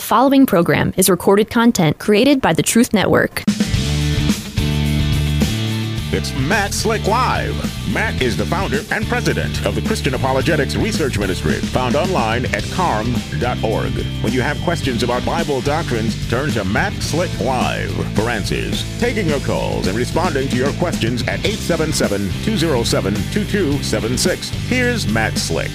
The following program is recorded content created by the Truth Network. It's Matt Slick Live. Matt is the founder and president of the Christian Apologetics Research Ministry, found online at carm.org. When you have questions about Bible doctrines, turn to Matt Slick Live for answers. Taking your calls and responding to your questions at 877 207 2276. Here's Matt Slick.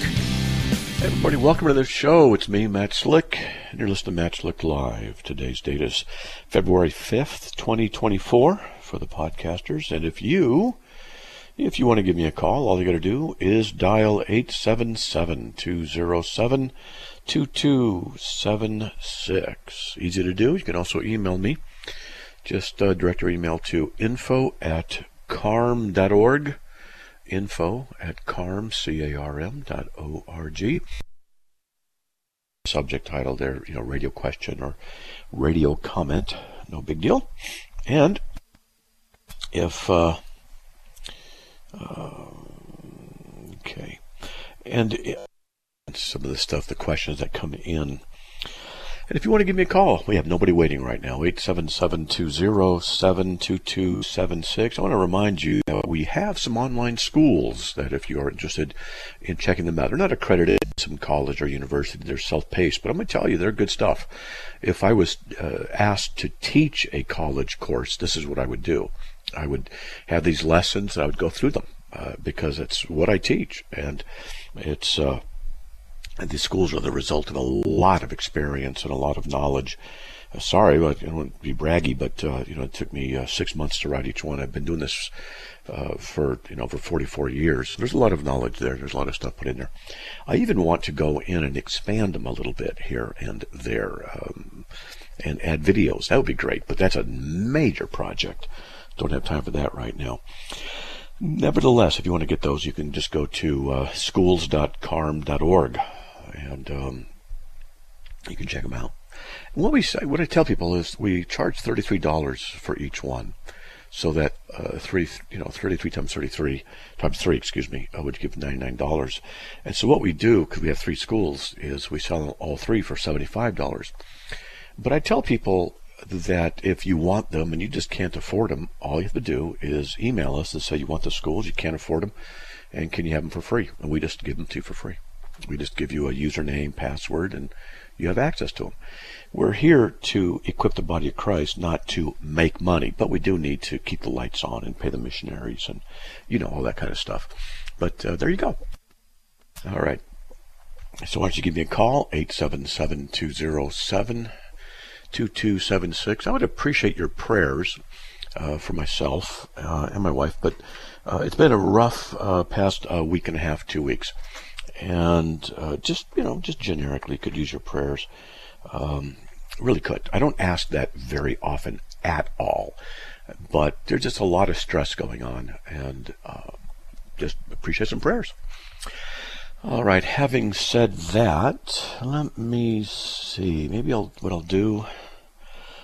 Everybody, welcome to the show. It's me, Matt Slick, and you're listening to Matt Live. Today's date is February 5th, 2024 for the podcasters. And if you, if you want to give me a call, all you got to do is dial 877-207-2276. Easy to do. You can also email me. Just uh, direct your email to info at carm.org info at carm, C-A-R-M dot O-R-G. Subject title there, you know, radio question or radio comment, no big deal. And if, uh, uh, okay, and some of the stuff, the questions that come in, and if you want to give me a call, we have nobody waiting right now. 877-207-2276. I want to remind you that we have some online schools that if you are interested in checking them out, they're not accredited some college or university. They're self-paced, but I'm going to tell you they're good stuff. If I was uh, asked to teach a college course, this is what I would do. I would have these lessons and I would go through them uh, because it's what I teach and it's uh, and these schools are the result of a lot of experience and a lot of knowledge. Uh, sorry, but I don't want to be braggy, but uh, you know, it took me uh, six months to write each one. I've been doing this uh, for you know for 44 years. There's a lot of knowledge there. There's a lot of stuff put in there. I even want to go in and expand them a little bit here and there, um, and add videos. That would be great, but that's a major project. Don't have time for that right now. Nevertheless, if you want to get those, you can just go to uh, schools.carm.org and um, you can check them out. And what we say, what I tell people is we charge thirty-three dollars for each one, so that uh, three, you know, thirty-three times thirty-three times three, excuse me, uh, would give ninety-nine dollars. And so what we do, because we have three schools, is we sell all three for seventy-five dollars. But I tell people that if you want them and you just can't afford them, all you have to do is email us and say you want the schools, you can't afford them, and can you have them for free? And we just give them to you for free. We just give you a username, password, and you have access to them. We're here to equip the body of Christ, not to make money, but we do need to keep the lights on and pay the missionaries and, you know, all that kind of stuff. But uh, there you go. All right. So why don't you give me a call, 877 207 2276. I would appreciate your prayers uh, for myself uh, and my wife, but uh, it's been a rough uh, past uh, week and a half, two weeks and uh, just you know just generically could use your prayers. Um, really could. I don't ask that very often at all but there's just a lot of stress going on and uh, just appreciate some prayers. All right having said that let me see. Maybe I'll, what i'll do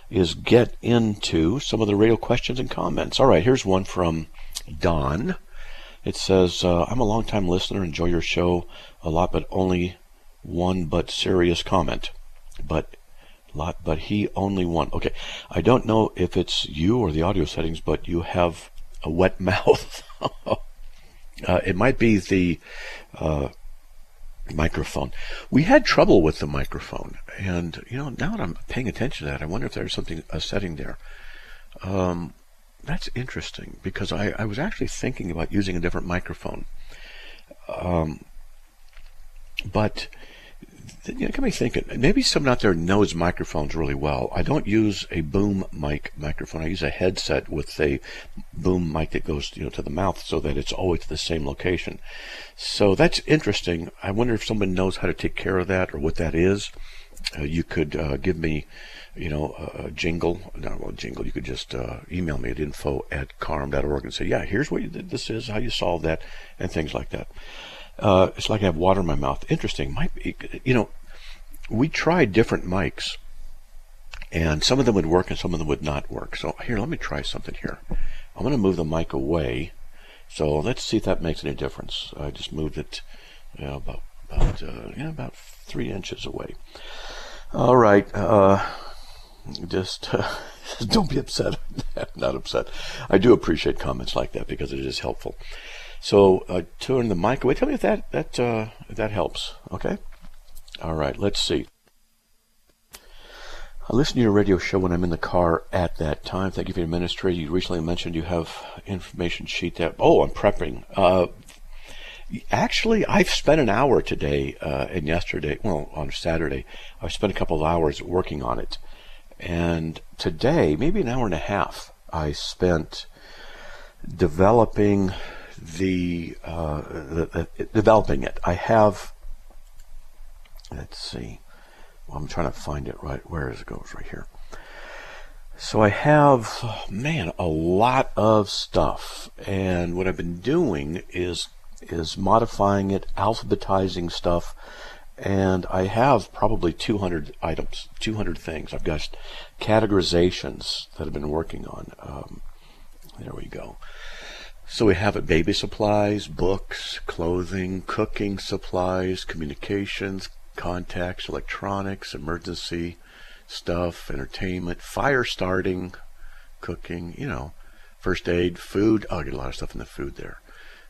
is get into some of the radio questions and comments. All right here's one from don it says, uh, I'm a long-time listener, enjoy your show a lot, but only one but serious comment. But lot, but he only one. Okay, I don't know if it's you or the audio settings, but you have a wet mouth. uh, it might be the uh, microphone. We had trouble with the microphone, and you know now that I'm paying attention to that, I wonder if there's something a setting there. Um, that's interesting because I, I was actually thinking about using a different microphone. Um, but you know, got me thinking. Maybe someone out there knows microphones really well. I don't use a boom mic microphone. I use a headset with a boom mic that goes, you know, to the mouth, so that it's always the same location. So that's interesting. I wonder if someone knows how to take care of that or what that is. Uh, you could uh, give me you know, a, jingle, not a jingle, you could just uh, email me at info at carm.org and say, yeah, here's what you, this is, how you solve that, and things like that. Uh, it's like I have water in my mouth. Interesting. Might be, you know, we tried different mics, and some of them would work and some of them would not work. So here, let me try something here. I'm going to move the mic away. So let's see if that makes any difference. I just moved it you know, about about uh, yeah, about three inches away. All right. Uh, just uh, don't be upset. Not upset. I do appreciate comments like that because it is helpful. So uh, turn the mic away. Tell me if that that uh, if that helps. Okay. All right. Let's see. I listen to your radio show when I'm in the car at that time. Thank you for your ministry. You recently mentioned you have information sheet that. Oh, I'm prepping. Uh, actually, I've spent an hour today uh, and yesterday. Well, on Saturday, I spent a couple of hours working on it, and today, maybe an hour and a half, I spent developing the, uh, the, the developing it. I have. Let's see. Well, I'm trying to find it right. Where is it goes right here. So I have, man, a lot of stuff, and what I've been doing is is modifying it, alphabetizing stuff, and I have probably 200 items, 200 things. I've got categorizations that I've been working on. Um, there we go. So we have it baby supplies, books, clothing, cooking supplies, communications, contacts, electronics, emergency stuff, entertainment, fire starting, cooking, you know, first aid, food. Oh, I get a lot of stuff in the food there.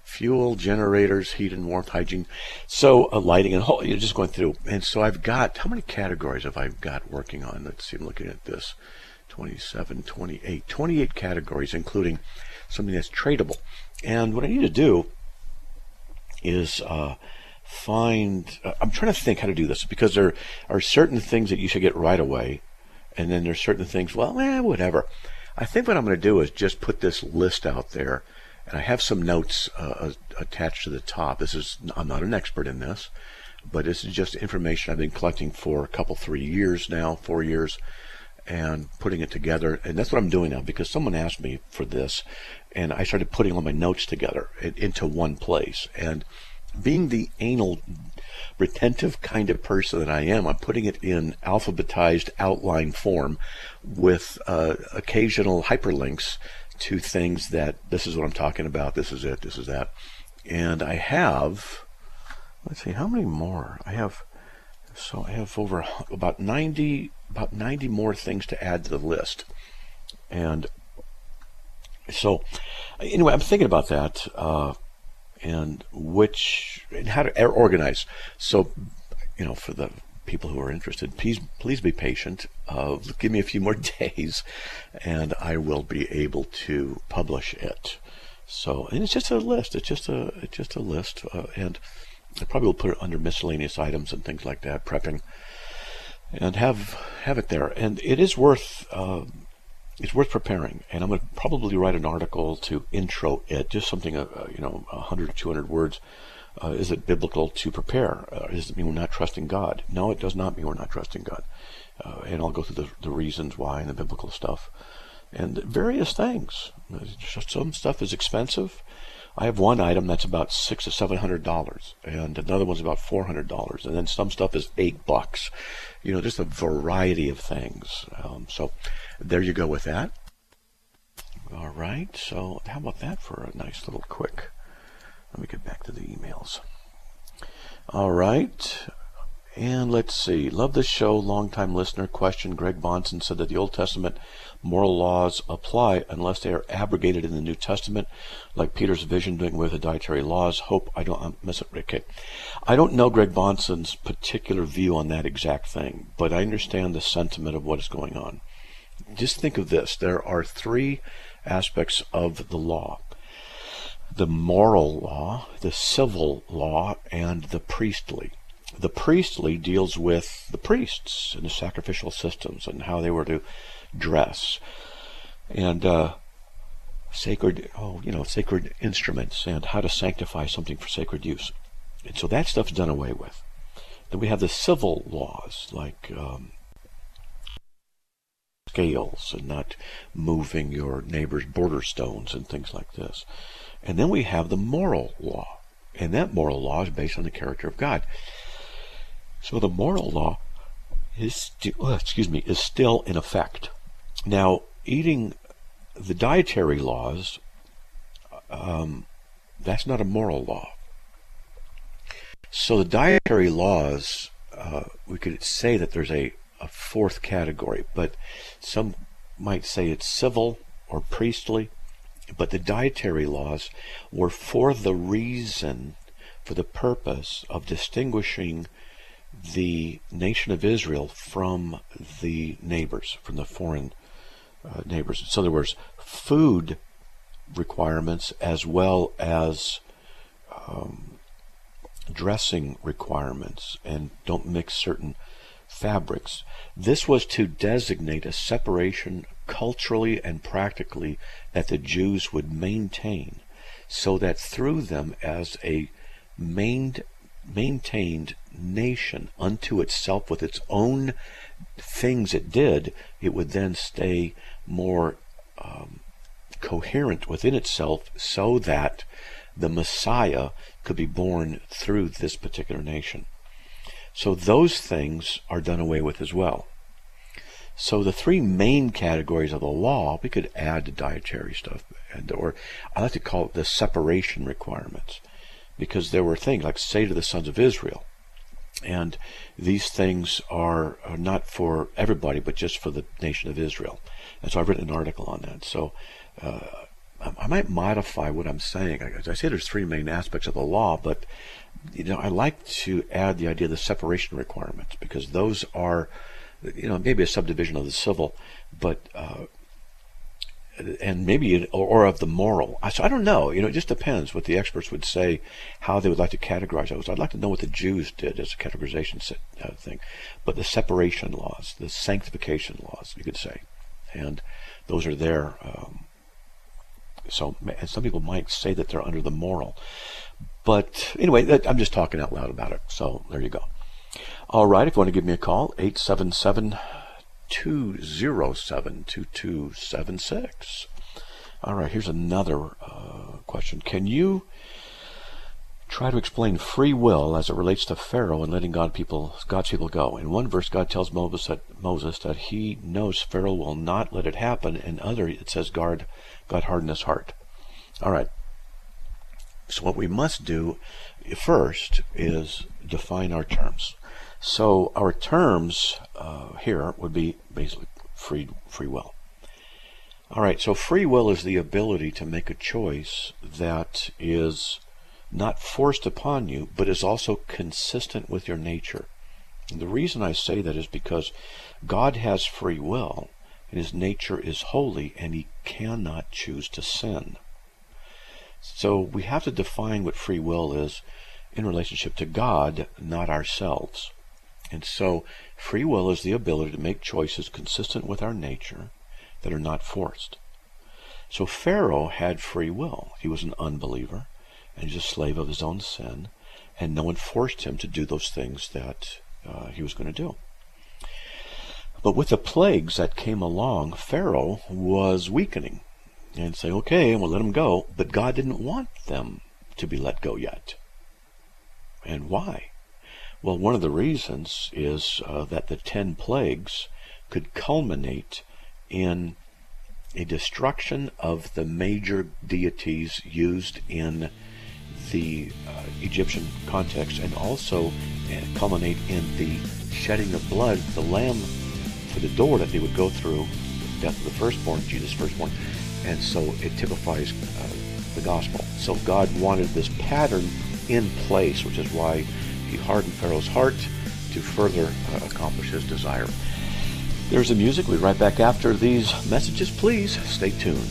Fuel, generators, heat and warmth, hygiene. So uh, lighting and whole, you're just going through. And so I've got, how many categories have I got working on? Let's see, I'm looking at this. 27, 28, 28 categories, including something that's tradable. And what I need to do is uh, find. Uh, I'm trying to think how to do this because there are certain things that you should get right away, and then there's certain things. Well, eh, whatever. I think what I'm going to do is just put this list out there, and I have some notes uh, attached to the top. This is I'm not an expert in this, but this is just information I've been collecting for a couple, three years now, four years, and putting it together. And that's what I'm doing now because someone asked me for this, and I started putting all my notes together into one place. And being the anal retentive kind of person that I am, I'm putting it in alphabetized outline form with uh, occasional hyperlinks to things that this is what I'm talking about, this is it, this is that. And I have, let's see, how many more? I have, so I have over about 90, about 90 more things to add to the list. And so, anyway, I'm thinking about that. Uh, and which and how to organize. So, you know, for the people who are interested, please please be patient. Uh, give me a few more days, and I will be able to publish it. So, and it's just a list. It's just a it's just a list, uh, and I probably will put it under miscellaneous items and things like that, prepping, and have have it there. And it is worth. Uh, it's worth preparing, and I'm going to probably write an article to intro it, just something, uh, uh you know, 100 or 200 words. Uh, is it biblical to prepare? Uh, does it mean we're not trusting God? No, it does not mean we're not trusting God. Uh, and I'll go through the, the reasons why and the biblical stuff and various things. Some stuff is expensive. I have one item that's about six or seven hundred dollars, and another one's about four hundred dollars, and then some stuff is eight bucks. You know, just a variety of things. Um, so there you go with that. All right. So how about that for a nice little quick? Let me get back to the emails. All right. And let's see. Love the show. Longtime listener question. Greg Bahnsen said that the Old Testament moral laws apply unless they are abrogated in the New Testament, like Peter's vision doing with the dietary laws. Hope I don't um, miss it, Okay. I don't know Greg Bahnsen's particular view on that exact thing, but I understand the sentiment of what is going on. Just think of this. There are three aspects of the law. The moral law, the civil law, and the priestly. The priestly deals with the priests and the sacrificial systems and how they were to dress and uh, sacred, oh, you know, sacred instruments and how to sanctify something for sacred use. And so that stuff's done away with. Then we have the civil laws like um, scales and not moving your neighbor's border stones and things like this. And then we have the moral law. And that moral law is based on the character of God. So the moral law is st- oh, excuse me is still in effect. Now, eating the dietary laws um, that's not a moral law. So the dietary laws, uh, we could say that there's a, a fourth category, but some might say it's civil or priestly. But the dietary laws were for the reason, for the purpose of distinguishing the nation of Israel from the neighbors, from the foreign uh, neighbors. So other words, food requirements as well as um, dressing requirements, and don't mix certain fabrics. This was to designate a separation culturally and practically that the Jews would maintain, so that through them as a main, maintained nation unto itself with its own things it did, it would then stay more um, coherent within itself so that the Messiah could be born through this particular nation. So those things are done away with as well. So the three main categories of the law, we could add the dietary stuff, and or I like to call it the separation requirements, because there were things like say to the sons of Israel, and these things are, are not for everybody, but just for the nation of Israel. And so I've written an article on that. So uh, I might modify what I'm saying. As I say, there's three main aspects of the law, but you know, I like to add the idea of the separation requirements because those are, you know, maybe a subdivision of the civil, but uh, and maybe or, of the moral. So I don't know. You know, it just depends what the experts would say, how they would like to categorize those. I'd like to know what the Jews did as a categorization uh, thing, but the separation laws, the sanctification laws, you could say, and those are there. Um, so, and some people might say that they're under the moral, but anyway, I'm just talking out loud about it. So there you go. All right, if you want to give me a call, 877 207 2276. All right, here's another uh, question. Can you try to explain free will as it relates to Pharaoh and letting God people, God's people go? In one verse, God tells Moses that, Moses that he knows Pharaoh will not let it happen. In other, it says God, God hardened his heart. All right. So what we must do first is define our terms. So our terms uh, here would be basically free free will. All right, so free will is the ability to make a choice that is not forced upon you, but is also consistent with your nature. And the reason I say that is because God has free will, and his nature is holy, and he cannot choose to sin. So we have to define what free will is in relationship to God, not ourselves. And so free will is the ability to make choices consistent with our nature that are not forced. So Pharaoh had free will. He was an unbeliever and he's a slave of his own sin, and no one forced him to do those things that uh, he was going to do. But with the plagues that came along, Pharaoh was weakening and say, okay, we'll let them go. But God didn't want them to be let go yet. And why? Well, one of the reasons is uh, that the ten plagues could culminate in a destruction of the major deities used in the uh, Egyptian context and also uh, culminate in the shedding of blood, the lamb for the door that they would go through, the death of the firstborn, Jesus' firstborn. And so it typifies uh, the gospel. So God wanted this pattern in place, which is why he hardened Pharaoh's heart to further uh, accomplish his desire. There's the music. We'll be right back after these messages. Please stay tuned.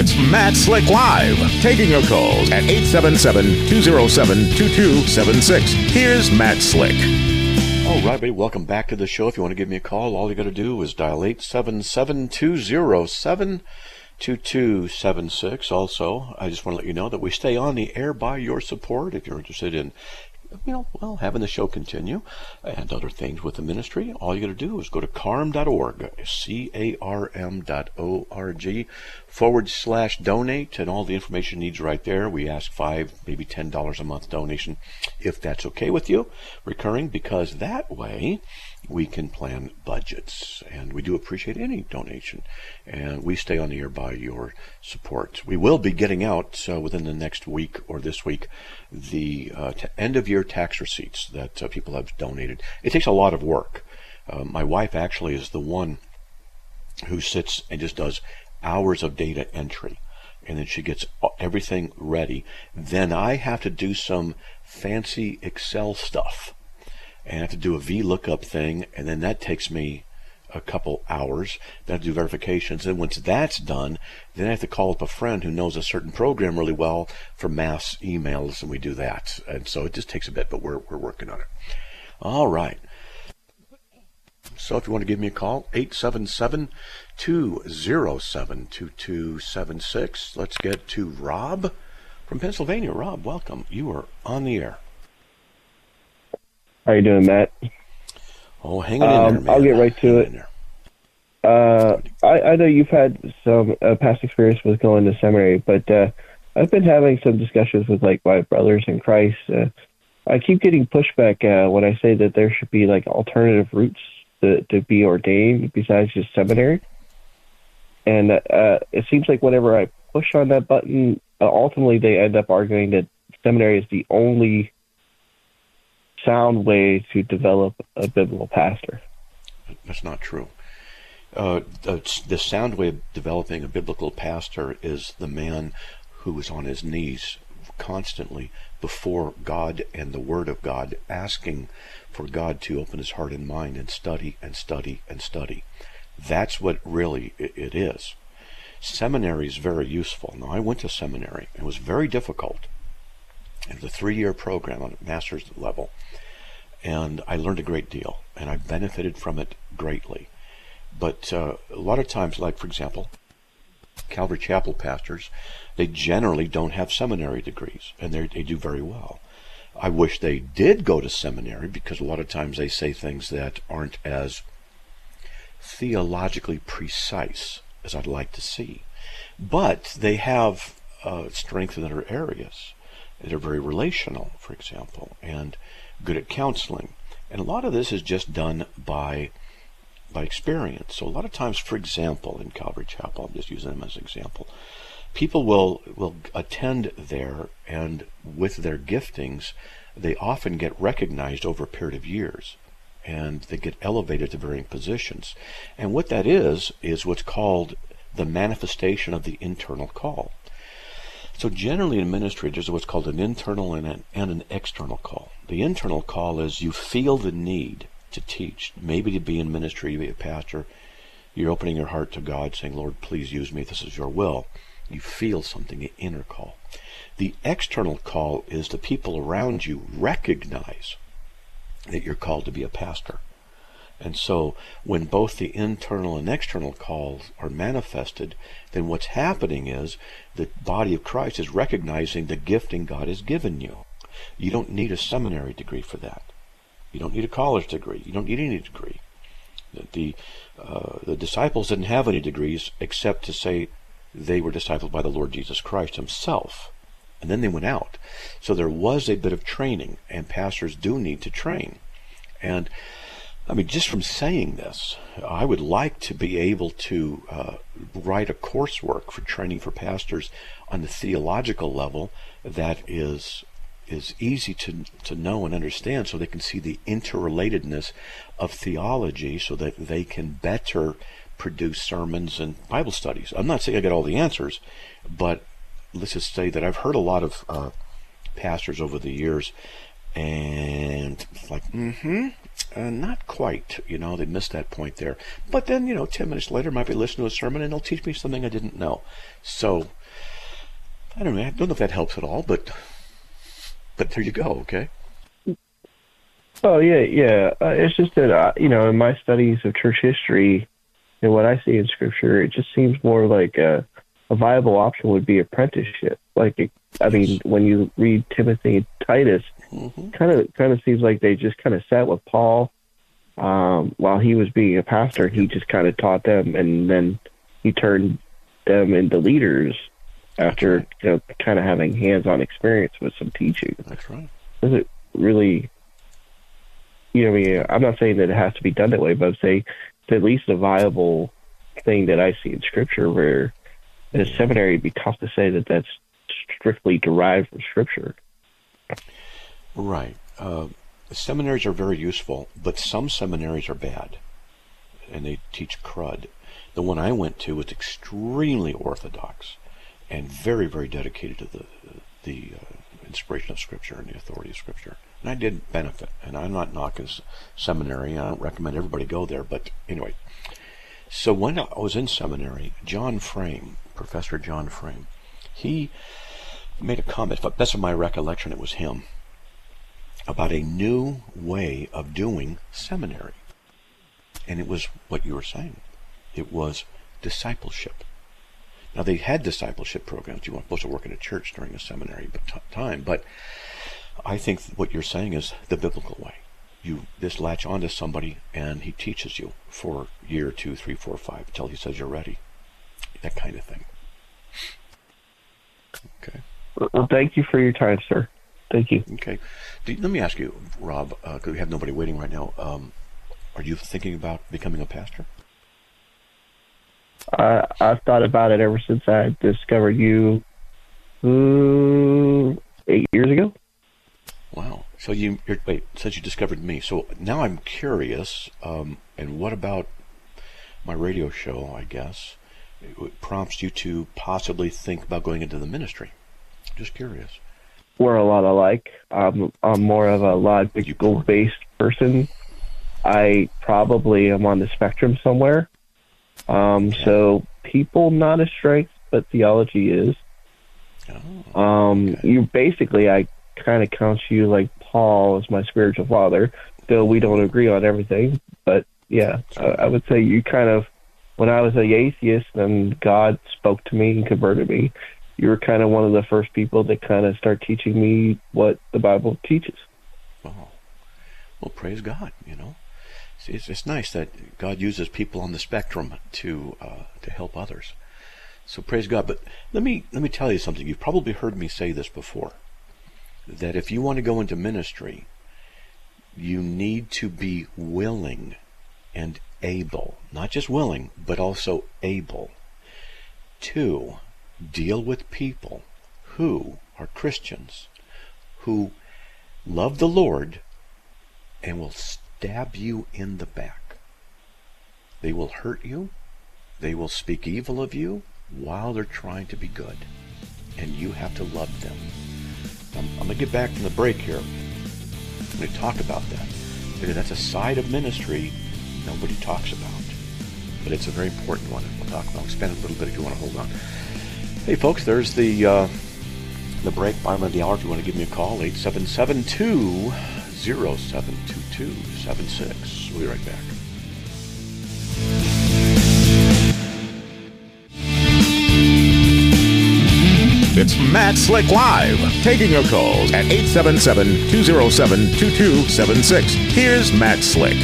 It's Matt Slick Live, taking your calls at 877-207-2276. Here's Matt Slick. All right, everybody, welcome back to the show. If you want to give me a call, all you got to do is dial 877 207 2276. Also, I just want to let you know that we stay on the air by your support. If you're interested in you know, well, having the show continue and other things with the ministry, all you got to do is go to carm.org, C-A-R-M dot O-R-G, forward slash donate, and all the information needs right there. We ask five, maybe ten dollars a month donation, if that's okay with you, recurring, because that way we can plan budgets. And we do appreciate any donation. And we stay on the air by your support. We will be getting out uh, within the next week or this week the uh, end of year year tax receipts that uh, people have donated. It takes a lot of work. Uh, my wife actually is the one who sits and just does hours of data entry. And then she gets everything ready. Then I have to do some fancy Excel stuff. And I have to do a VLOOKUP thing. And then that takes me a couple hours. Then I have to do verifications. And once that's done, then I have to call up a friend who knows a certain program really well for mass emails. And we do that. And so it just takes a bit, but we're, we're working on it. All right. So if you want to give me a call, 877 207 2276. Let's get to Rob from Pennsylvania. Rob, welcome. You are on the air. How you doing, Matt? Oh, hanging in um, there, man. I'll get right to it. Uh, I, I know you've had some uh, past experience with going to seminary, but uh, I've been having some discussions with like my brothers in Christ. Uh, I keep getting pushback uh, when I say that there should be like alternative routes to, to be ordained besides just seminary. And uh, it seems like whenever I push on that button, uh, ultimately they end up arguing that seminary is the only sound way to develop a biblical pastor. That's not true. Uh, the, the sound way of developing a biblical pastor is the man who is on his knees constantly before God and the Word of God, asking for God to open his heart and mind and study and study and study. That's what really it is. Seminary is very useful. Now, I went to seminary. It was very difficult. It was a three-year program on a master's level, and I learned a great deal, and I benefited from it greatly. But uh, a lot of times, like for example, Calvary Chapel pastors, they generally don't have seminary degrees, and they do very well. I wish they did go to seminary because a lot of times they say things that aren't as theologically precise as I'd like to see. But they have uh, strength in other areas. They're very relational, for example, and good at counseling. And a lot of this is just done by by experience. So a lot of times, for example, in Calvary Chapel, I'm just using them as an example, people will will attend there and with their giftings they often get recognized over a period of years and they get elevated to varying positions and what that is is what's called the manifestation of the internal call so generally in ministry there's what's called an internal and an, and an external call the internal call is you feel the need to teach maybe to be in ministry to be a pastor you're opening your heart to god saying lord please use me this is your will you feel something, the inner call. The external call is the people around you recognize that you're called to be a pastor. And so when both the internal and external calls are manifested, then what's happening is the body of Christ is recognizing the gifting God has given you. You don't need a seminary degree for that. You don't need a college degree. You don't need any degree. The, uh, the disciples didn't have any degrees except to say they were discipled by the Lord Jesus Christ himself. And then they went out. So there was a bit of training, and pastors do need to train. And I mean, just from saying this, I would like to be able to uh, write a coursework for training for pastors on the theological level that is is easy to to know and understand, so they can see the interrelatedness of theology, so that they can better produce sermons and Bible studies. I'm not saying I got all the answers, but let's just say that I've heard a lot of uh, pastors over the years, and like, mm-hmm, uh, not quite. You know, they missed that point there. But then, you know, ten minutes later, I might be listening to a sermon, and they'll teach me something I didn't know. So, I don't know. I don't know if that helps at all, but but there you go. Okay. Oh yeah, yeah. Uh, it's just that uh, you know, in my studies of church history, and what I see in scripture, it just seems more like a, a viable option would be apprenticeship. Like, it, I mean, when you read Timothy and Titus, kind of kind of seems like they just kind of sat with Paul um, while he was being a pastor. He just kind of taught them, and then he turned them into leaders after you know, kind of having hands-on experience with some teaching. That's right. Does it really? You know, I mean, I'm not saying that it has to be done that way, but I'm saying it's at least a viable thing that I see in Scripture where in a seminary it'd be tough to say that that's strictly derived from Scripture. Right. uh, seminaries are very useful, but some seminaries are bad, and they teach crud. The one I went to was extremely orthodox, and very, very dedicated to the the uh, inspiration of Scripture and the authority of Scripture. And I did benefit, and I'm not knocking seminary. I don't recommend everybody go there, but anyway. So when I was in seminary, John Frame, Professor John Frame, he made a comment. But best of my recollection, it was him about a new way of doing seminary. And it was what you were saying. It was discipleship. Now they had discipleship programs. You weren't supposed to work in a church during a seminary time, but I think what you're saying is the biblical way. You just latch onto somebody and he teaches you for year two, three, four, five until he says you're ready. That kind of thing. Okay. Well, thank you for your time, sir. Thank you. Okay. let me ask you, Rob, because uh, we have nobody waiting right now. Um, are you thinking about becoming a pastor? Uh, I've thought about it ever since I discovered you uh, eight years ago. Wow. So you wait since you discovered me. So now I'm curious. Um, and what about my radio show? I guess it prompts you to possibly think about going into the ministry. Just curious. We're a lot alike. I'm, I'm more of a logical based person. I probably am on the spectrum somewhere. Um, so people not a strength, but theology is. Oh, um, okay. You basically, I kind of count you like Paul as my spiritual father, though we don't agree on everything. But yeah, I, I would say you kind of, when I was a atheist and God spoke to me and converted me, you were kind of one of the first people that kind of start teaching me what the Bible teaches. Oh, well, praise God. You know, it's, it's nice that God uses people on the spectrum to uh, to help others. So praise God. But let me let me tell you something. You've probably heard me say this before. That if you want to go into ministry, you need to be willing and able, not just willing, but also able to deal with people who are Christians, who love the Lord and will stab you in the back. They will hurt you. They will speak evil of you while they're trying to be good. And you have to love them. I'm, I'm going to get back from the break here. I'm going to talk about that. Because that's a side of ministry nobody talks about. But it's a very important one, we'll talk about. I'll expand a little bit if you want to hold on. Hey, folks, there's the uh, the break. Bottom of the hour. If you want to give me a call, 877 072276. We'll be right back. It's Matt Slick Live, taking your calls at 877-207-2276. Here's Matt Slick.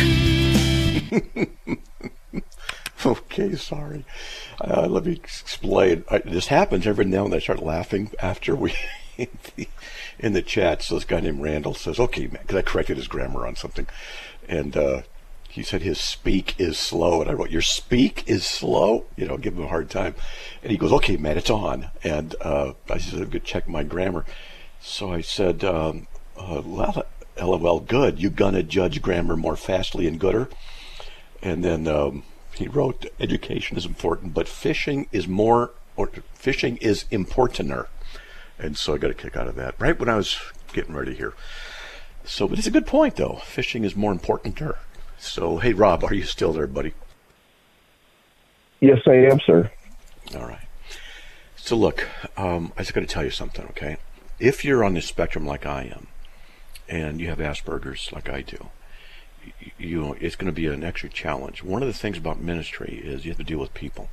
okay, sorry. Uh, let me explain. I, this happens every now and then. I start laughing after we in the chat. So this guy named Randall says, "Okay, man," because I corrected his grammar on something, and uh, he said his speak is slow, and I wrote, "Your speak is slow." You know, give him a hard time, and he goes, "Okay, man, it's on." And uh, I said, "I'm gonna check my grammar." So I said, um, uh, "Well, lol, good. You gonna judge grammar more fastly and gooder?" And then. Um, he wrote, "Education is important, but fishing is more, or fishing is importanter." And so I got a kick out of that right when I was getting ready here. So, but it's a good point, though. Fishing is more importanter. So, hey, Rob, are you still there, buddy? Yes, I am, sir. All right. So, look, um, I just got to tell you something, okay? If you're on the spectrum like I am, and you have Asperger's like I do, you know, it's going to be an extra challenge. One of the things about ministry is you have to deal with people,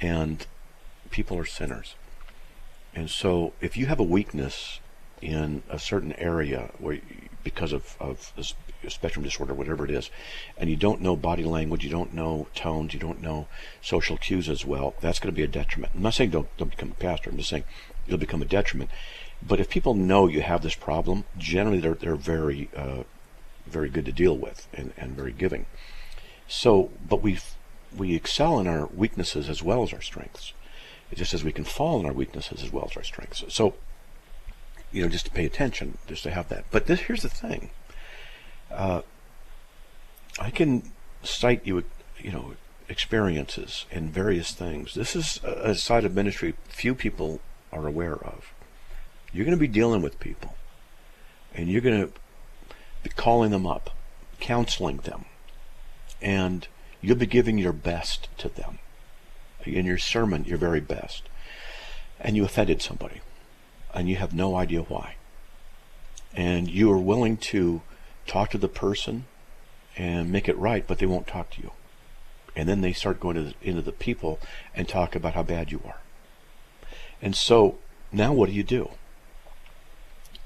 and people are sinners. And so, if you have a weakness in a certain area where, because of of spectrum disorder, whatever it is, and you don't know body language, you don't know tones, you don't know social cues as well, that's going to be a detriment. I'm not saying don't don't become a pastor. I'm just saying you'll become a detriment. But if people know you have this problem, generally they're they're very uh, very good to deal with and, and very giving. So, but we we excel in our weaknesses as well as our strengths. Just as we can fall in our weaknesses as well as our strengths. So, you know, just to pay attention, just to have that. But this, here's the thing. Uh, I can cite you, you know, experiences and various things. This is a side of ministry few people are aware of. You're going to be dealing with people, and you're going to calling them up, counseling them, and you'll be giving your best to them. In your sermon, your very best. And you offended somebody and you have no idea why. And you are willing to talk to the person and make it right, but they won't talk to you. And then they start going the, into the people and talk about how bad you are. And so now what do you do?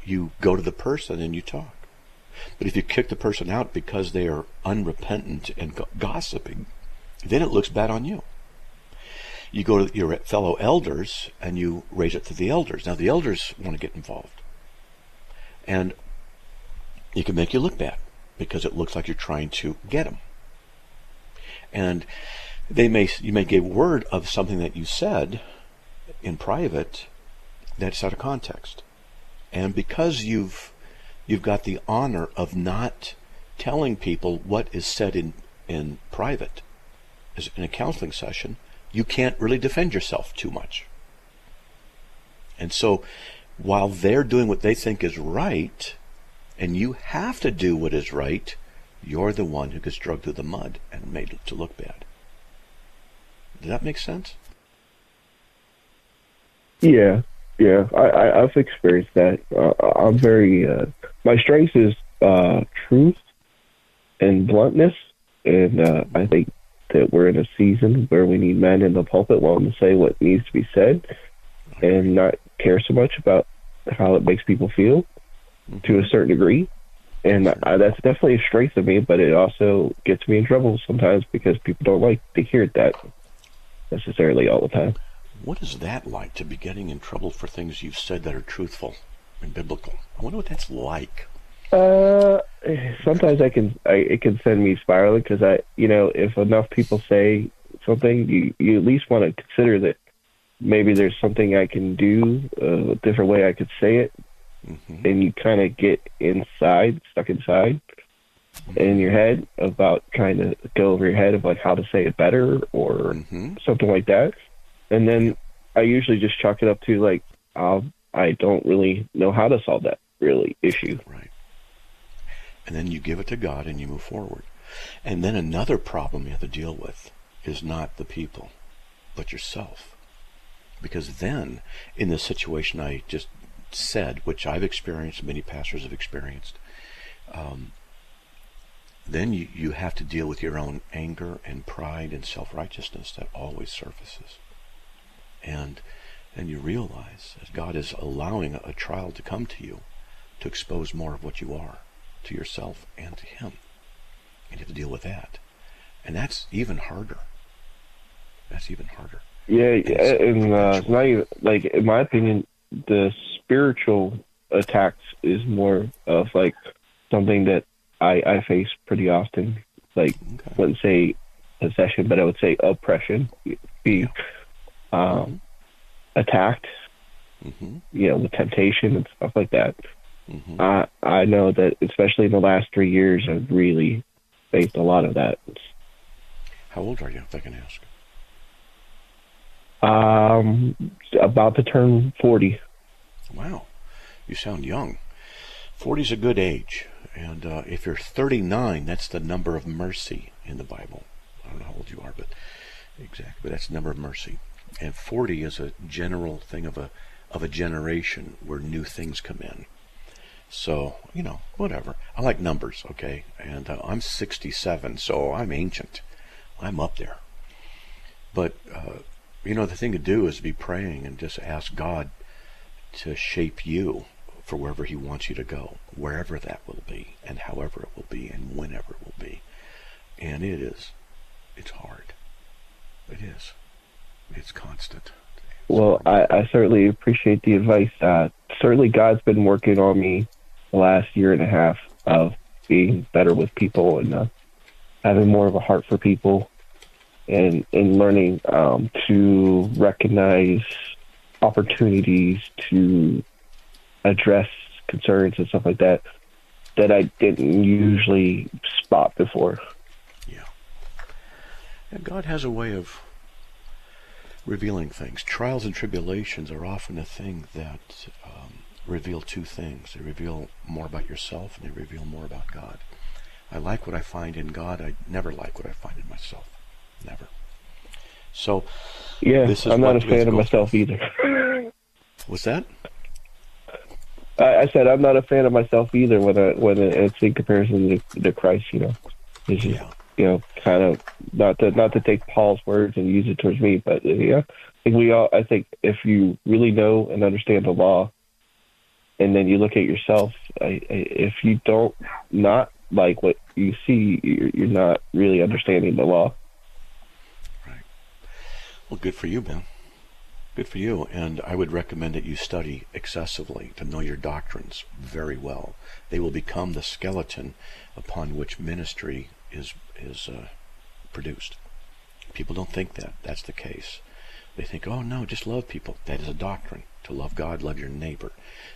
You go to the person and you talk. But if you kick the person out because they are unrepentant and gossiping, then it looks bad on you you go to your fellow elders and you raise it to the elders. Now, the elders want to get involved. And it can make you look bad because it looks like you're trying to get them. And they may, you may give word of something that you said in private that's out of context. And because you've, you've got the honor of not telling people what is said in, in private, in a counseling session, you can't really defend yourself too much. And so while they're doing what they think is right, and you have to do what is right, you're the one who gets dragged through the mud and made to look bad. Does that make sense? Yeah, yeah. I, I have experienced that. Uh, I'm very. Uh, my strength is uh, truth and bluntness, and uh, I think that we're in a season where we need men in the pulpit willing to say what needs to be said and not care so much about how it makes people feel to a certain degree. And I, that's definitely a strength of me, but it also gets me in trouble sometimes because people don't like to hear that necessarily all the time. What is that like to be getting in trouble for things you've said that are truthful and biblical? I wonder what that's like. Uh, sometimes I can, I, it can send me spiraling because I, you know, if enough people say something, you, you at least want to consider that maybe there's something I can do, uh, a different way I could say it, mm-hmm. and you kind of get inside, stuck inside mm-hmm. in your head about trying to go over your head of like how to say it better or mm-hmm. something like that, and then I usually just chalk it up to like, I'll, I don't really know how to solve that really issue. Right and then you give it to God and you move forward. And then another problem you have to deal with is not the people, but yourself. Because then, in the situation I just said, which I've experienced, many pastors have experienced, um, then you, you have to deal with your own anger and pride and self-righteousness that always surfaces. And then you realize that God is allowing a trial to come to you to expose more of what you are to yourself and to him. And you have to deal with that. And that's even harder. That's even harder. Yeah, and, uh, not even, like in my opinion, the spiritual attacks is more of like something that I I face pretty often. Like okay. I wouldn't say possession, but I would say oppression. Be um, mm-hmm. Attacked, mm-hmm. you know, with temptation and stuff like that. Mm-hmm. I I know that especially in the last three years, I've really faced a lot of that. How old are you, if I can ask? Um, about to turn forty. Wow, you sound young. Forty is a good age, and uh, if you're thirty-nine, that's the number of mercy in the Bible. I don't know how old you are, but exactly, but that's the number of mercy. And forty is a general thing of a of a generation where new things come in. So, you know, whatever. I like numbers, okay? And uh, I'm 67, so I'm ancient. I'm up there. But, uh, you know, the thing to do is be praying and just ask God to shape you for wherever He wants you to go, wherever that will be, and however it will be, and whenever it will be. And it is, it's hard. It is. It's constant. Well, I, I certainly appreciate the advice. Uh, certainly, God's been working on me the last year and a half of being better with people and uh, having more of a heart for people and and learning um, to recognize opportunities to address concerns and stuff like that that I didn't usually spot before. Yeah. And God has a way of revealing things. Trials and tribulations are often a thing that um, reveal two things. They reveal more about yourself and they reveal more about God. I like what I find in God. I never like what I find in myself. Never. So, yeah, this is I'm not a fan of myself through. either. What's that? I, I, said I'm not a fan of myself either when I, when it's in comparison to, to Christ. You know, it's just, yeah. You know, kind of not to not to take Paul's words and use it towards me, but uh, yeah, I think we all. I think if you really know and understand the law, and then you look at yourself, I, I, if you don't not like what you see, you're, you're not really understanding the law. Right. Well, good for you, Ben. Good for you. And I would recommend that you study excessively to know your doctrines very well. They will become the skeleton upon which ministry is is uh, produced. People don't think that that's the case. They think, oh no, just love people. That is a doctrine. To love God, love your neighbor.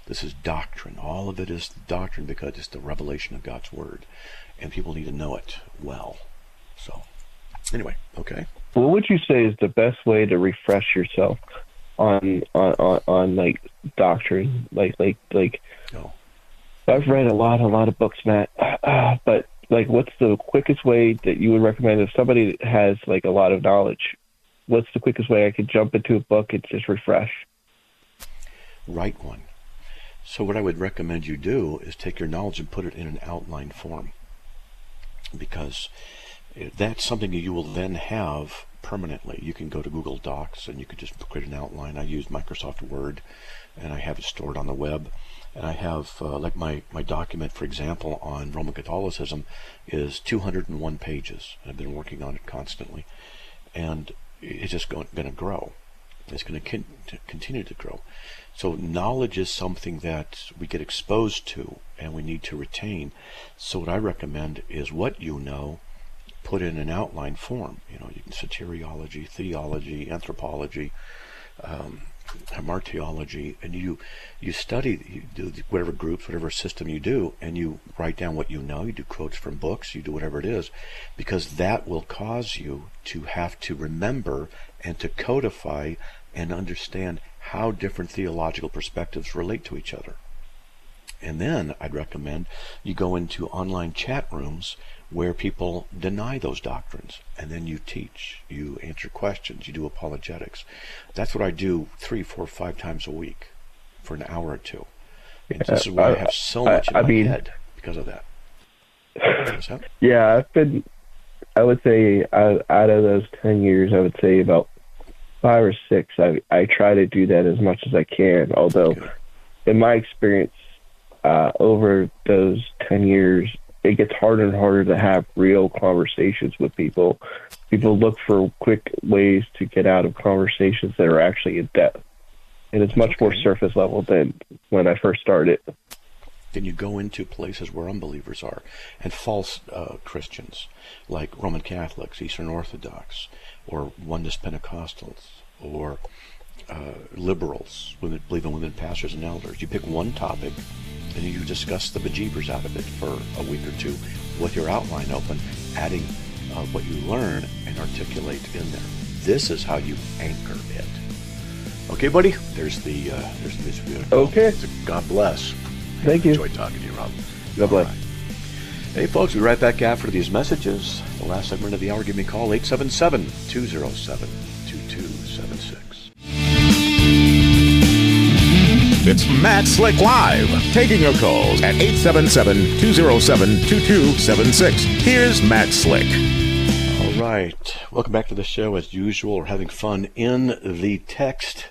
This is doctrine. All of it is doctrine because it's the revelation of God's word. And people need to know it well. So, anyway, okay. What would you say is the best way to refresh yourself on on on, on like doctrine? Like like like. Oh. I've read a lot, a lot of books, Matt. Uh, but like, what's the quickest way that you would recommend if somebody has like a lot of knowledge? What's the quickest way I could jump into a book and just refresh? Write one. So what I would recommend you do is take your knowledge and put it in an outline form, because that's something you will then have permanently. You can go to Google Docs and you can just create an outline. I use Microsoft Word, and I have it stored on the web and I have uh, like my my document, for example, on Roman Catholicism is 201 pages. I've been working on it constantly, and it's just going, going to grow. It's going to con- continue to grow. So knowledge is something that we get exposed to and we need to retain. So what I recommend is what you know, put in an outline form. You know, you can soteriology, theology, anthropology. Um, hamartiology, and you you study, you do whatever groups, whatever system you do, and you write down what you know. You do quotes from books, you do whatever it is, because that will cause you to have to remember and to codify and understand how different theological perspectives relate to each other. And then I'd recommend you go into online chat rooms where people deny those doctrines and then you teach you answer questions you do apologetics. That's what i do three four five times a week for an hour or two. And this is why I, I have so much I, in my mean, head because of that. yeah i've been i would say out of those 10 years i would say about five or six i i try to do that as much as i can although in my experience uh, over those 10 years it gets harder and harder to have real conversations with people. People look for quick ways to get out of conversations that are actually in depth. And it's much okay. more surface level than when I first started. Then you go into places where unbelievers are and false uh, Christians, like Roman Catholics, Eastern Orthodox, or Oneness Pentecostals, or uh, liberals, women believe in women pastors and elders. You pick one topic and you discuss the bejeebers out of it for a week or two with your outline open, adding uh, what you learn and articulate in there. This is how you anchor it. Okay, buddy. There's the uh, there's the music. Okay. God bless. Thank you. Enjoyed talking to you, Rob. God bless. Right. Hey, folks, we'll be right back after these messages. The last segment of the hour, give me a call, 877 207 2276. It's Matt Slick Live, taking your calls at 877-207-2276. Here's Matt Slick. All right. Welcome back to the show. As usual, we're having fun in the text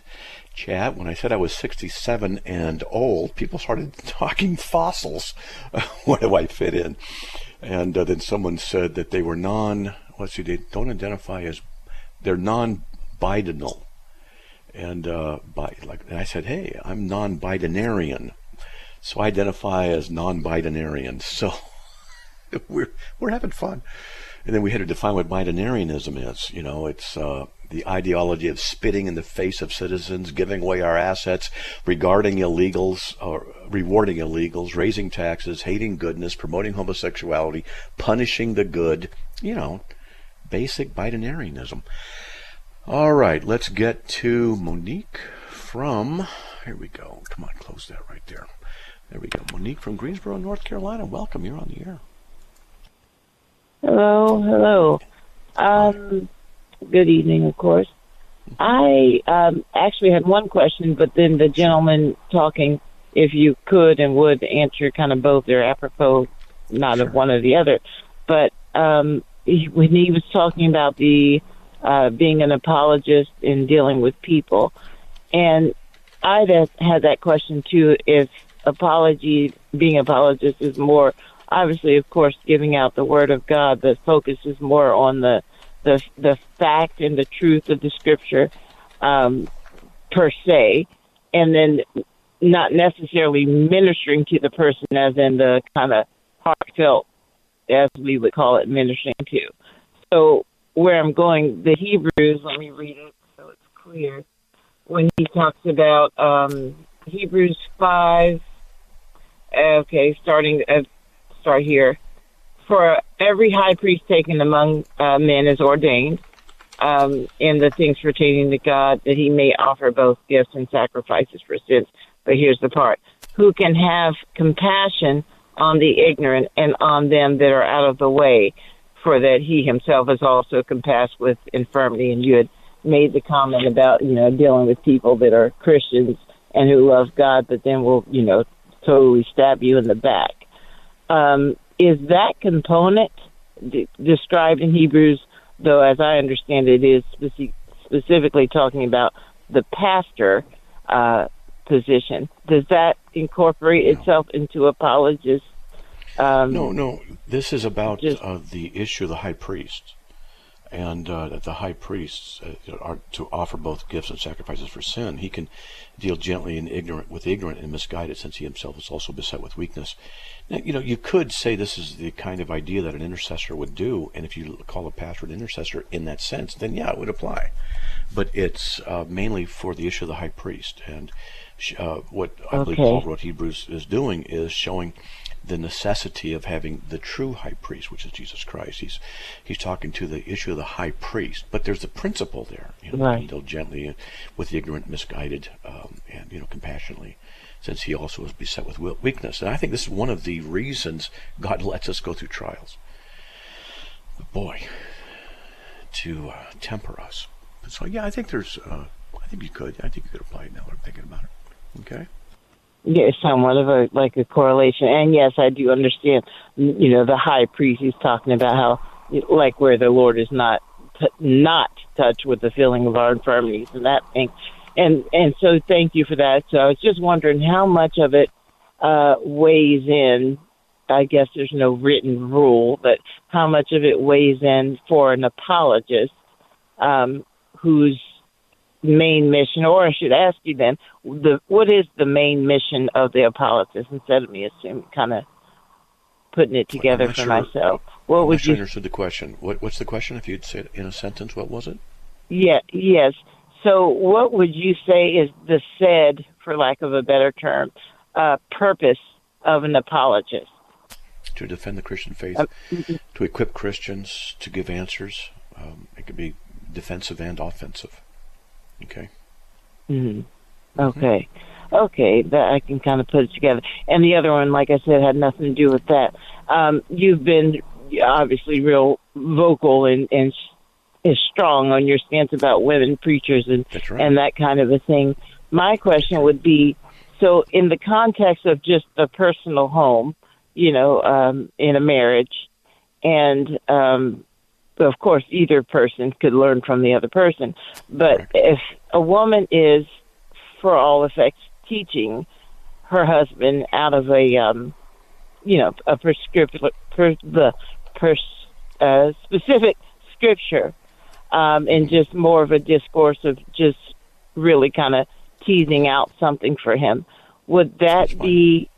chat. When I said I was 67 and old, people started talking fossils. Where do I fit in? And uh, then someone said that they were non, let's see, they don't identify as, they're non-Bidenal and uh, by, like and I said, hey, I'm non-Bidenarian, so I identify as non-Bidenarian. So we're we're having fun, and then we had to define what Bidenarianism is. You know, it's uh, the ideology of spitting in the face of citizens, giving away our assets, regarding illegals or rewarding illegals, raising taxes, hating goodness, promoting homosexuality, punishing the good. You know, basic Bidenarianism. All right, let's get to Monique from. Here we go. Come on, close that right there. There we go. Monique from Greensboro, North Carolina. Welcome. You're on the air. Hello, hello. Um, good evening, of course. I um, actually had one question, but then the gentleman talking, if you could and would answer kind of both, they're apropos, not Sure. of one or the other. But um, he, when he was talking about the uh, being an apologist in dealing with people, and have had that question too. If apology, being apologist, is more obviously, of course, giving out the word of God, the focus is more on the the the fact and the truth of the scripture um, per se, and then not necessarily ministering to the person as in the kind of heartfelt, as we would call it, ministering to. So where I'm going, the Hebrews, let me read it so it's clear. When he talks about um, Hebrews five, okay, starting at start here. For every high priest taken among uh, men is ordained um, in the things pertaining to God, that he may offer both gifts and sacrifices for sins. But here's the part: who can have compassion on the ignorant and on them that are out of the way, for that he himself is also compassed with infirmity. And you had made the comment about you know dealing with people that are Christians and who love God, but then will you know totally stab you in the back. Um, is that component d- described in Hebrews, though, as I understand it, is speci- specifically talking about the pastor uh, position? Does that incorporate itself into apologist? Um, No, no. This is about Just- uh, the issue of the high priest, and uh, that the high priests uh, are to offer both gifts and sacrifices for sin. He can deal gently and ignorant with ignorant and misguided, since he himself is also beset with weakness. Now, you know, you could say this is the kind of idea that an intercessor would do, and if you call a pastor an intercessor in that sense, then yeah, it would apply. But it's uh, mainly for the issue of the high priest, and uh, what I believe Okay. Paul wrote Hebrews is doing is showing the necessity of having the true high priest, which is Jesus Christ. He's he's talking to the issue of the high priest, but there's the principle there. You know, Right. deal gently with the ignorant, misguided, um, and you know, compassionately, since he also is beset with weakness. And I think this is one of the reasons God lets us go through trials. But boy, to uh, temper us. So yeah, I think there's. Uh, I think you could. I think you could apply it now that I'm thinking about it. Okay. Yeah, somewhat of a like a correlation. And yes, I do understand. You know, the high priest he's talking about how, like, where the Lord is not t- not touched with the feeling of our infirmities and that thing. And and so thank you for that. So I was just wondering how much of it uh, weighs in. I guess there's no written rule, but how much of it weighs in for an apologist um, whose main mission, or I should ask you then, the what is the main mission of the apologist instead of me assuming kind of putting it together for sure- myself. What I'm would sure I you? understood the question. What, what's the question? If you'd say it in a sentence, what was it? Yeah, yes. So, what would you say is the said, for lack of a better term, uh, purpose of an apologist? To defend the Christian faith, Uh, to equip Christians to give answers. Um, it could be defensive and offensive. Okay. hmm Okay. Okay, that I can kind of put it together. And the other one, like I said, had nothing to do with that. Um, you've been obviously real vocal and, and is strong on your stance about women preachers and right. and that kind of a thing. My question would be, so in the context of just a personal home, you know, um, in a marriage, and um, of course, either person could learn from the other person. But if a woman is, for all effects, teaching her husband out of a, um, you know, a prescriptive, per, the pers, uh, specific scripture, um, and just more of a discourse of just really kind of teasing out something for him, would that be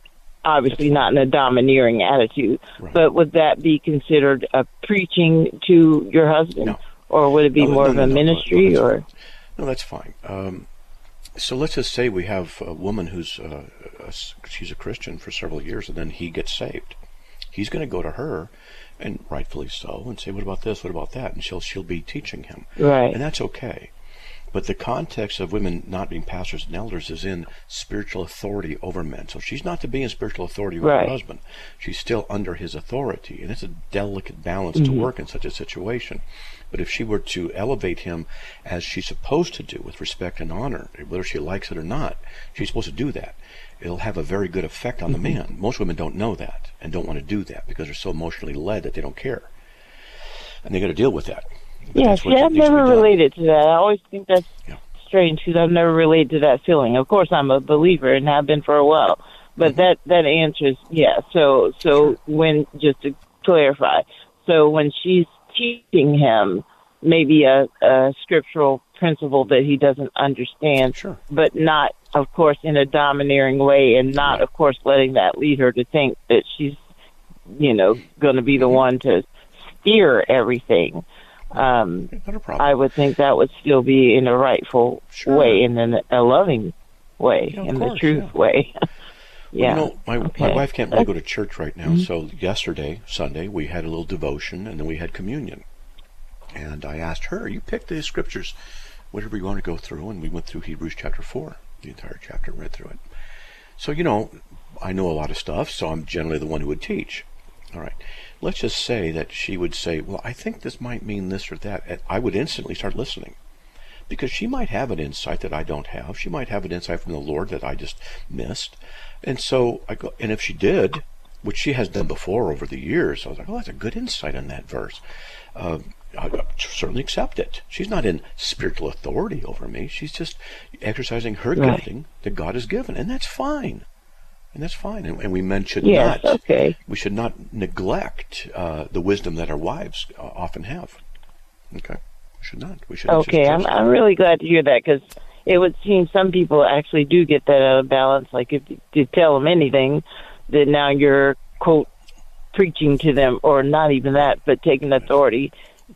obviously not in a domineering attitude, Right. but would that be considered a preaching to your husband, No. or would it be No, more no, of a ministry, no, or No, that's fine. Um, so let's just say we have a woman who's uh, a, she's a Christian for several years, and then he gets saved. He's going to go to her, and rightfully so, and say, "What about this? What about that?" And she'll she'll be teaching him, right? and that's okay. But the context of women not being pastors and elders is in spiritual authority over men. So she's not to be in spiritual authority over Right. her husband. She's still under his authority. And it's a delicate balance Mm-hmm. to work in such a situation. But if she were to elevate him as she's supposed to do with respect and honor, whether she likes it or not, she's supposed to do that. It'll have a very good effect on the Mm-hmm. man. Most women don't know that and don't want to do that because they're so emotionally led that they don't care. And they got to deal with that. But Yeah, that's see, what I've needs to be never related to that. I always think that's Yeah. strange because I've never related to that feeling. Of course, I'm a believer and have been for a while, but Mm-hmm. that that answers yeah. So so when just to clarify, so when she's teaching him maybe a, a scriptural principle that he doesn't understand, Sure. but not, of course, in a domineering way, and not, Right. of course, letting that lead her to think that she's, you know, going to be the one to steer everything. Um. I would think that would still be in a rightful Sure. way and in a loving way, Yeah, in course, the truth yeah. way. Well, yeah. You know, my, my wife can't really go to church right now, so yesterday, Sunday, we had a little devotion and then we had communion. And I asked her, you pick the scriptures, whatever you want to go through, and we went through Hebrews chapter 4, the entire chapter, read through it. So, you know, I know a lot of stuff, so I'm generally the one who would teach. All right. Let's just say that she would say, well, I think this might mean this or that. And I would instantly start listening because she might have an insight that I don't have. She might have an insight from the Lord that I just missed. And so I go, and if she did, which she has done before over the years, I was like, oh, that's a good insight on that verse. Uh, I, certainly accept it. She's not in spiritual authority over me. She's just exercising her Right. gifting that God has given, and that's fine. And that's fine. And, and we men should Yes, not okay. we should not neglect uh, the wisdom that our wives uh, often have. Okay, we should not. We should. Okay, I'm I'm really glad to hear that because it would seem some people actually do get that out of balance. Like if you tell them anything, then now you're quote preaching to them, or not even that, but taking authority,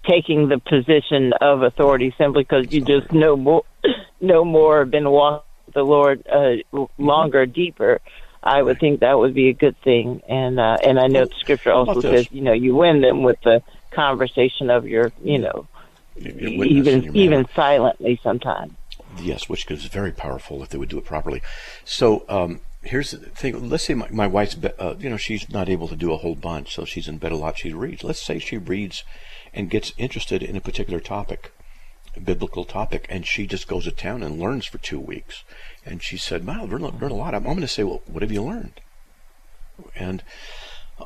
taking the position of authority simply because you just know more, know more, been walking with the Lord uh, longer, deeper. I would think that would be a good thing, and uh, and I know the scripture also says you know you win them with the conversation of your you know Your even even silently sometimes. Yes, which is very powerful if they would do it properly. So um, here's the thing. Let's say my, my wife's, uh, you know, she's not able to do a whole bunch, so she's in bed a lot. She reads. Let's say she reads and gets interested in a particular topic, a biblical topic, and she just goes to town and learns for two weeks. And she said, "Wow, I've learned, learned a lot." I'm, I'm going to say, "Well, what have you learned?" And uh,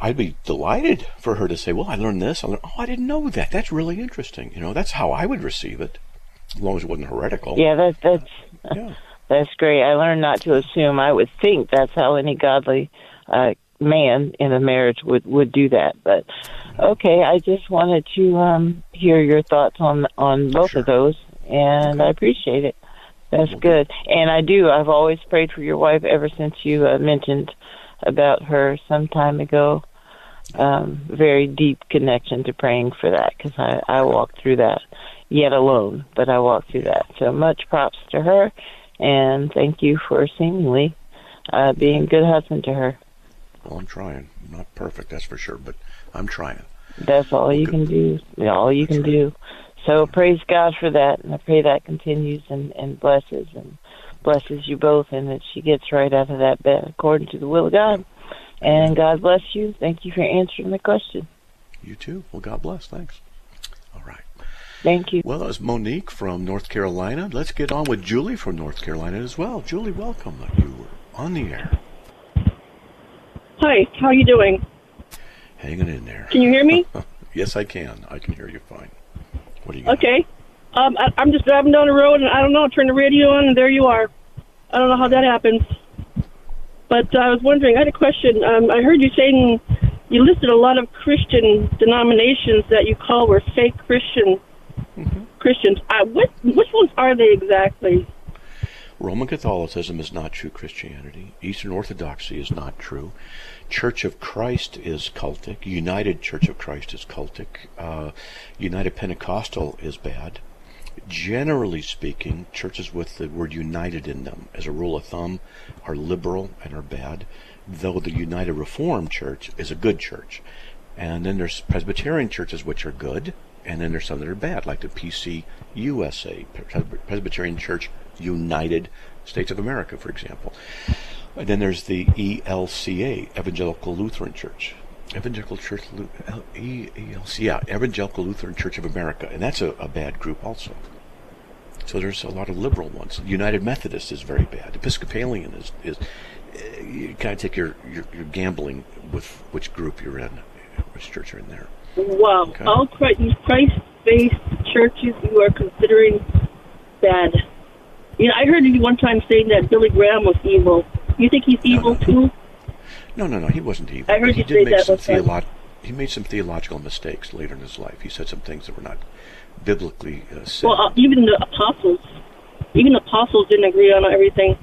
I'd be delighted for her to say, "Well, I learned this. I learned, oh, I didn't know that. That's really interesting." You know, that's how I would receive it, as long as it wasn't heretical. Yeah, that that's Yeah. that's great. I learned not to assume. I would think that's how any godly uh, man in a marriage would would do that. But okay, I just wanted to um, hear your thoughts on on both Sure. of those, and I appreciate it. That's good. And I do. I've always prayed for your wife ever since you uh, mentioned about her some time ago. Um, very deep connection to praying for that because I, I walked through that yet alone, but I walked through that. So much props to her, and thank you for seemingly uh, being a good husband to her. Well, I'm trying. I'm not perfect, that's for sure, but I'm trying. That's all you can do. All you That's can right. do. So praise God for that, and I pray that continues and, and blesses and blesses you both, and that she gets right out of that bed according to the will of God. And God bless you. Thank you for answering the question. You too. Well, God bless. Thanks. All right. Thank you. Well, that was Monique from North Carolina. Let's get on with Julie from North Carolina as well. Julie, welcome. You were on the air, Hi, how are you doing? hanging in there. Can you hear me? yes, I can. I can hear you fine. What do you got? Okay. Um, I, I'm just driving down the road, and I don't know. Turn the radio on, and there you are. I don't know how that happens. But uh, I was wondering. I had a question. Um, I heard you saying you listed a lot of Christian denominations that you call were fake Christian Christians. Uh, what which ones are they exactly? Roman Catholicism is not true Christianity. Eastern Orthodoxy is not true. Church of Christ is cultic. United Church of Christ is cultic. Uh, United Pentecostal is bad. Generally speaking, churches with the word united in them, as a rule of thumb, are liberal and are bad, though the United Reformed Church is a good church. And then there's Presbyterian churches which are good, and then there's some that are bad, like the PC USA, Presbyterian Church United States of America, for example. And then there's the ELCA, Evangelical Lutheran Church. Evangelical Church, ELCA, yeah, Evangelical Lutheran Church of America, and that's a, a bad group also. So there's a lot of liberal ones. United Methodist is very bad. Episcopalian is is eh, you kind of take your, your, your gambling with which group you're in, which church you're in there. Wow, okay. all Christ-based churches you are considering bad. You know, I heard you one time saying that Billy Graham was evil. You think he's evil no, no, too? No, no, no. He wasn't evil. I heard he you did say make that some theolo- He made some theological mistakes later in his life. He said some things that were not biblically uh, said. Well, uh, even the apostles, even the apostles didn't agree on everything.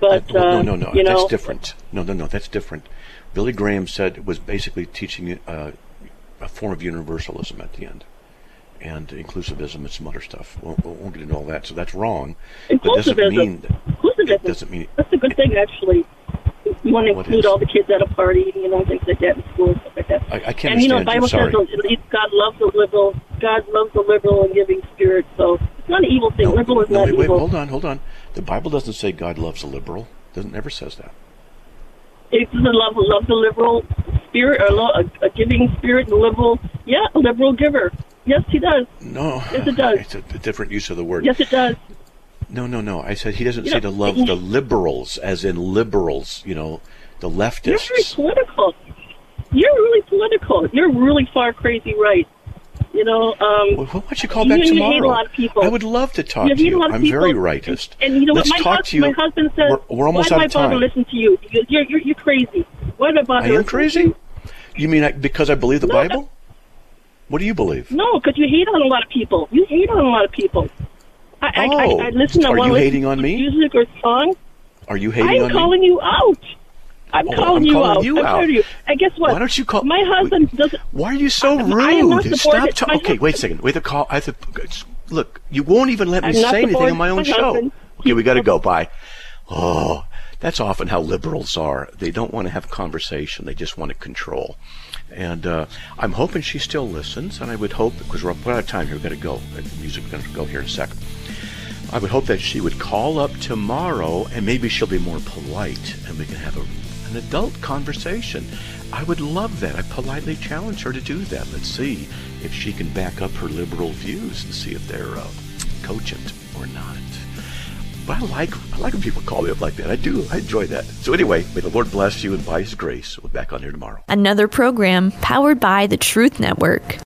But uh, well, uh, no, no, no. You know, that's different. No, no, no. That's different. Billy Graham said it was basically teaching uh, a form of universalism at the end and inclusivism and some other stuff. We won't, won't get into all that. So that's wrong. But doesn't mean that, inclusivism. doesn't mean that's a good thing actually. You want to include all the kids at a party, you know, things like that in school, and stuff like that. I, I can't and you know, the Bible says God loves the liberal. God loves the liberal and giving spirit. So it's not an evil thing. No, liberal is no, not wait, wait, evil. hold on, hold on. The Bible doesn't say God loves a liberal. It doesn't never says that. It doesn't love love the liberal spirit or a, a giving spirit, the liberal. Yeah, a liberal giver. Yes, he does. No. Yes, it does. It's a, a different use of the word. Yes, it does. No, no, no. I said he doesn't You say know, to love he- the liberals, as in liberals, you know, the leftists. You're very political. You're really political. You're really far crazy right. You know, um, Well, why don't you call back you tomorrow? hate a lot of people. I would love to talk you to you. I'm people. very rightist. And, and you know Let's what? My, talk hus- to you. my husband says, We're, we're almost why out do I bother listen to you? You're, you're, you're crazy. Why do I bother I am crazy? you? You mean I, because I believe the No, Bible? What do you believe? No, because you hate on a lot of people. You hate on a lot of people. I, I, Oh, I, I listen to are you hating on me? Music or song. Are you hating on me? I'm on calling me? you out. I'm Oh, calling I'm you calling out. you I'm out. you. And guess what? Why don't you call- My husband doesn't. Why are you so rude? I am not Stop. talking. Okay, wait a second. Wait to call. I have to look. You won't even let me I'm say anything on my own my show. husband. Okay, we got to go. Bye. Oh, that's often how liberals are. They don't want to have conversation. They just want to control. And uh, I'm hoping she still listens. And I would hope because we're out of time here. We've got to go. The music's going to go here in a second. I would hope that she would call up tomorrow and maybe she'll be more polite and we can have a, an adult conversation. I would love that. I politely challenge her to do that. Let's see if she can back up her liberal views and see if they're uh, cogent or not. But I like I like when people call me up like that. I do. I enjoy that. So anyway, may the Lord bless you and by His grace. We'll be back on here tomorrow. Another program powered by the Truth Network.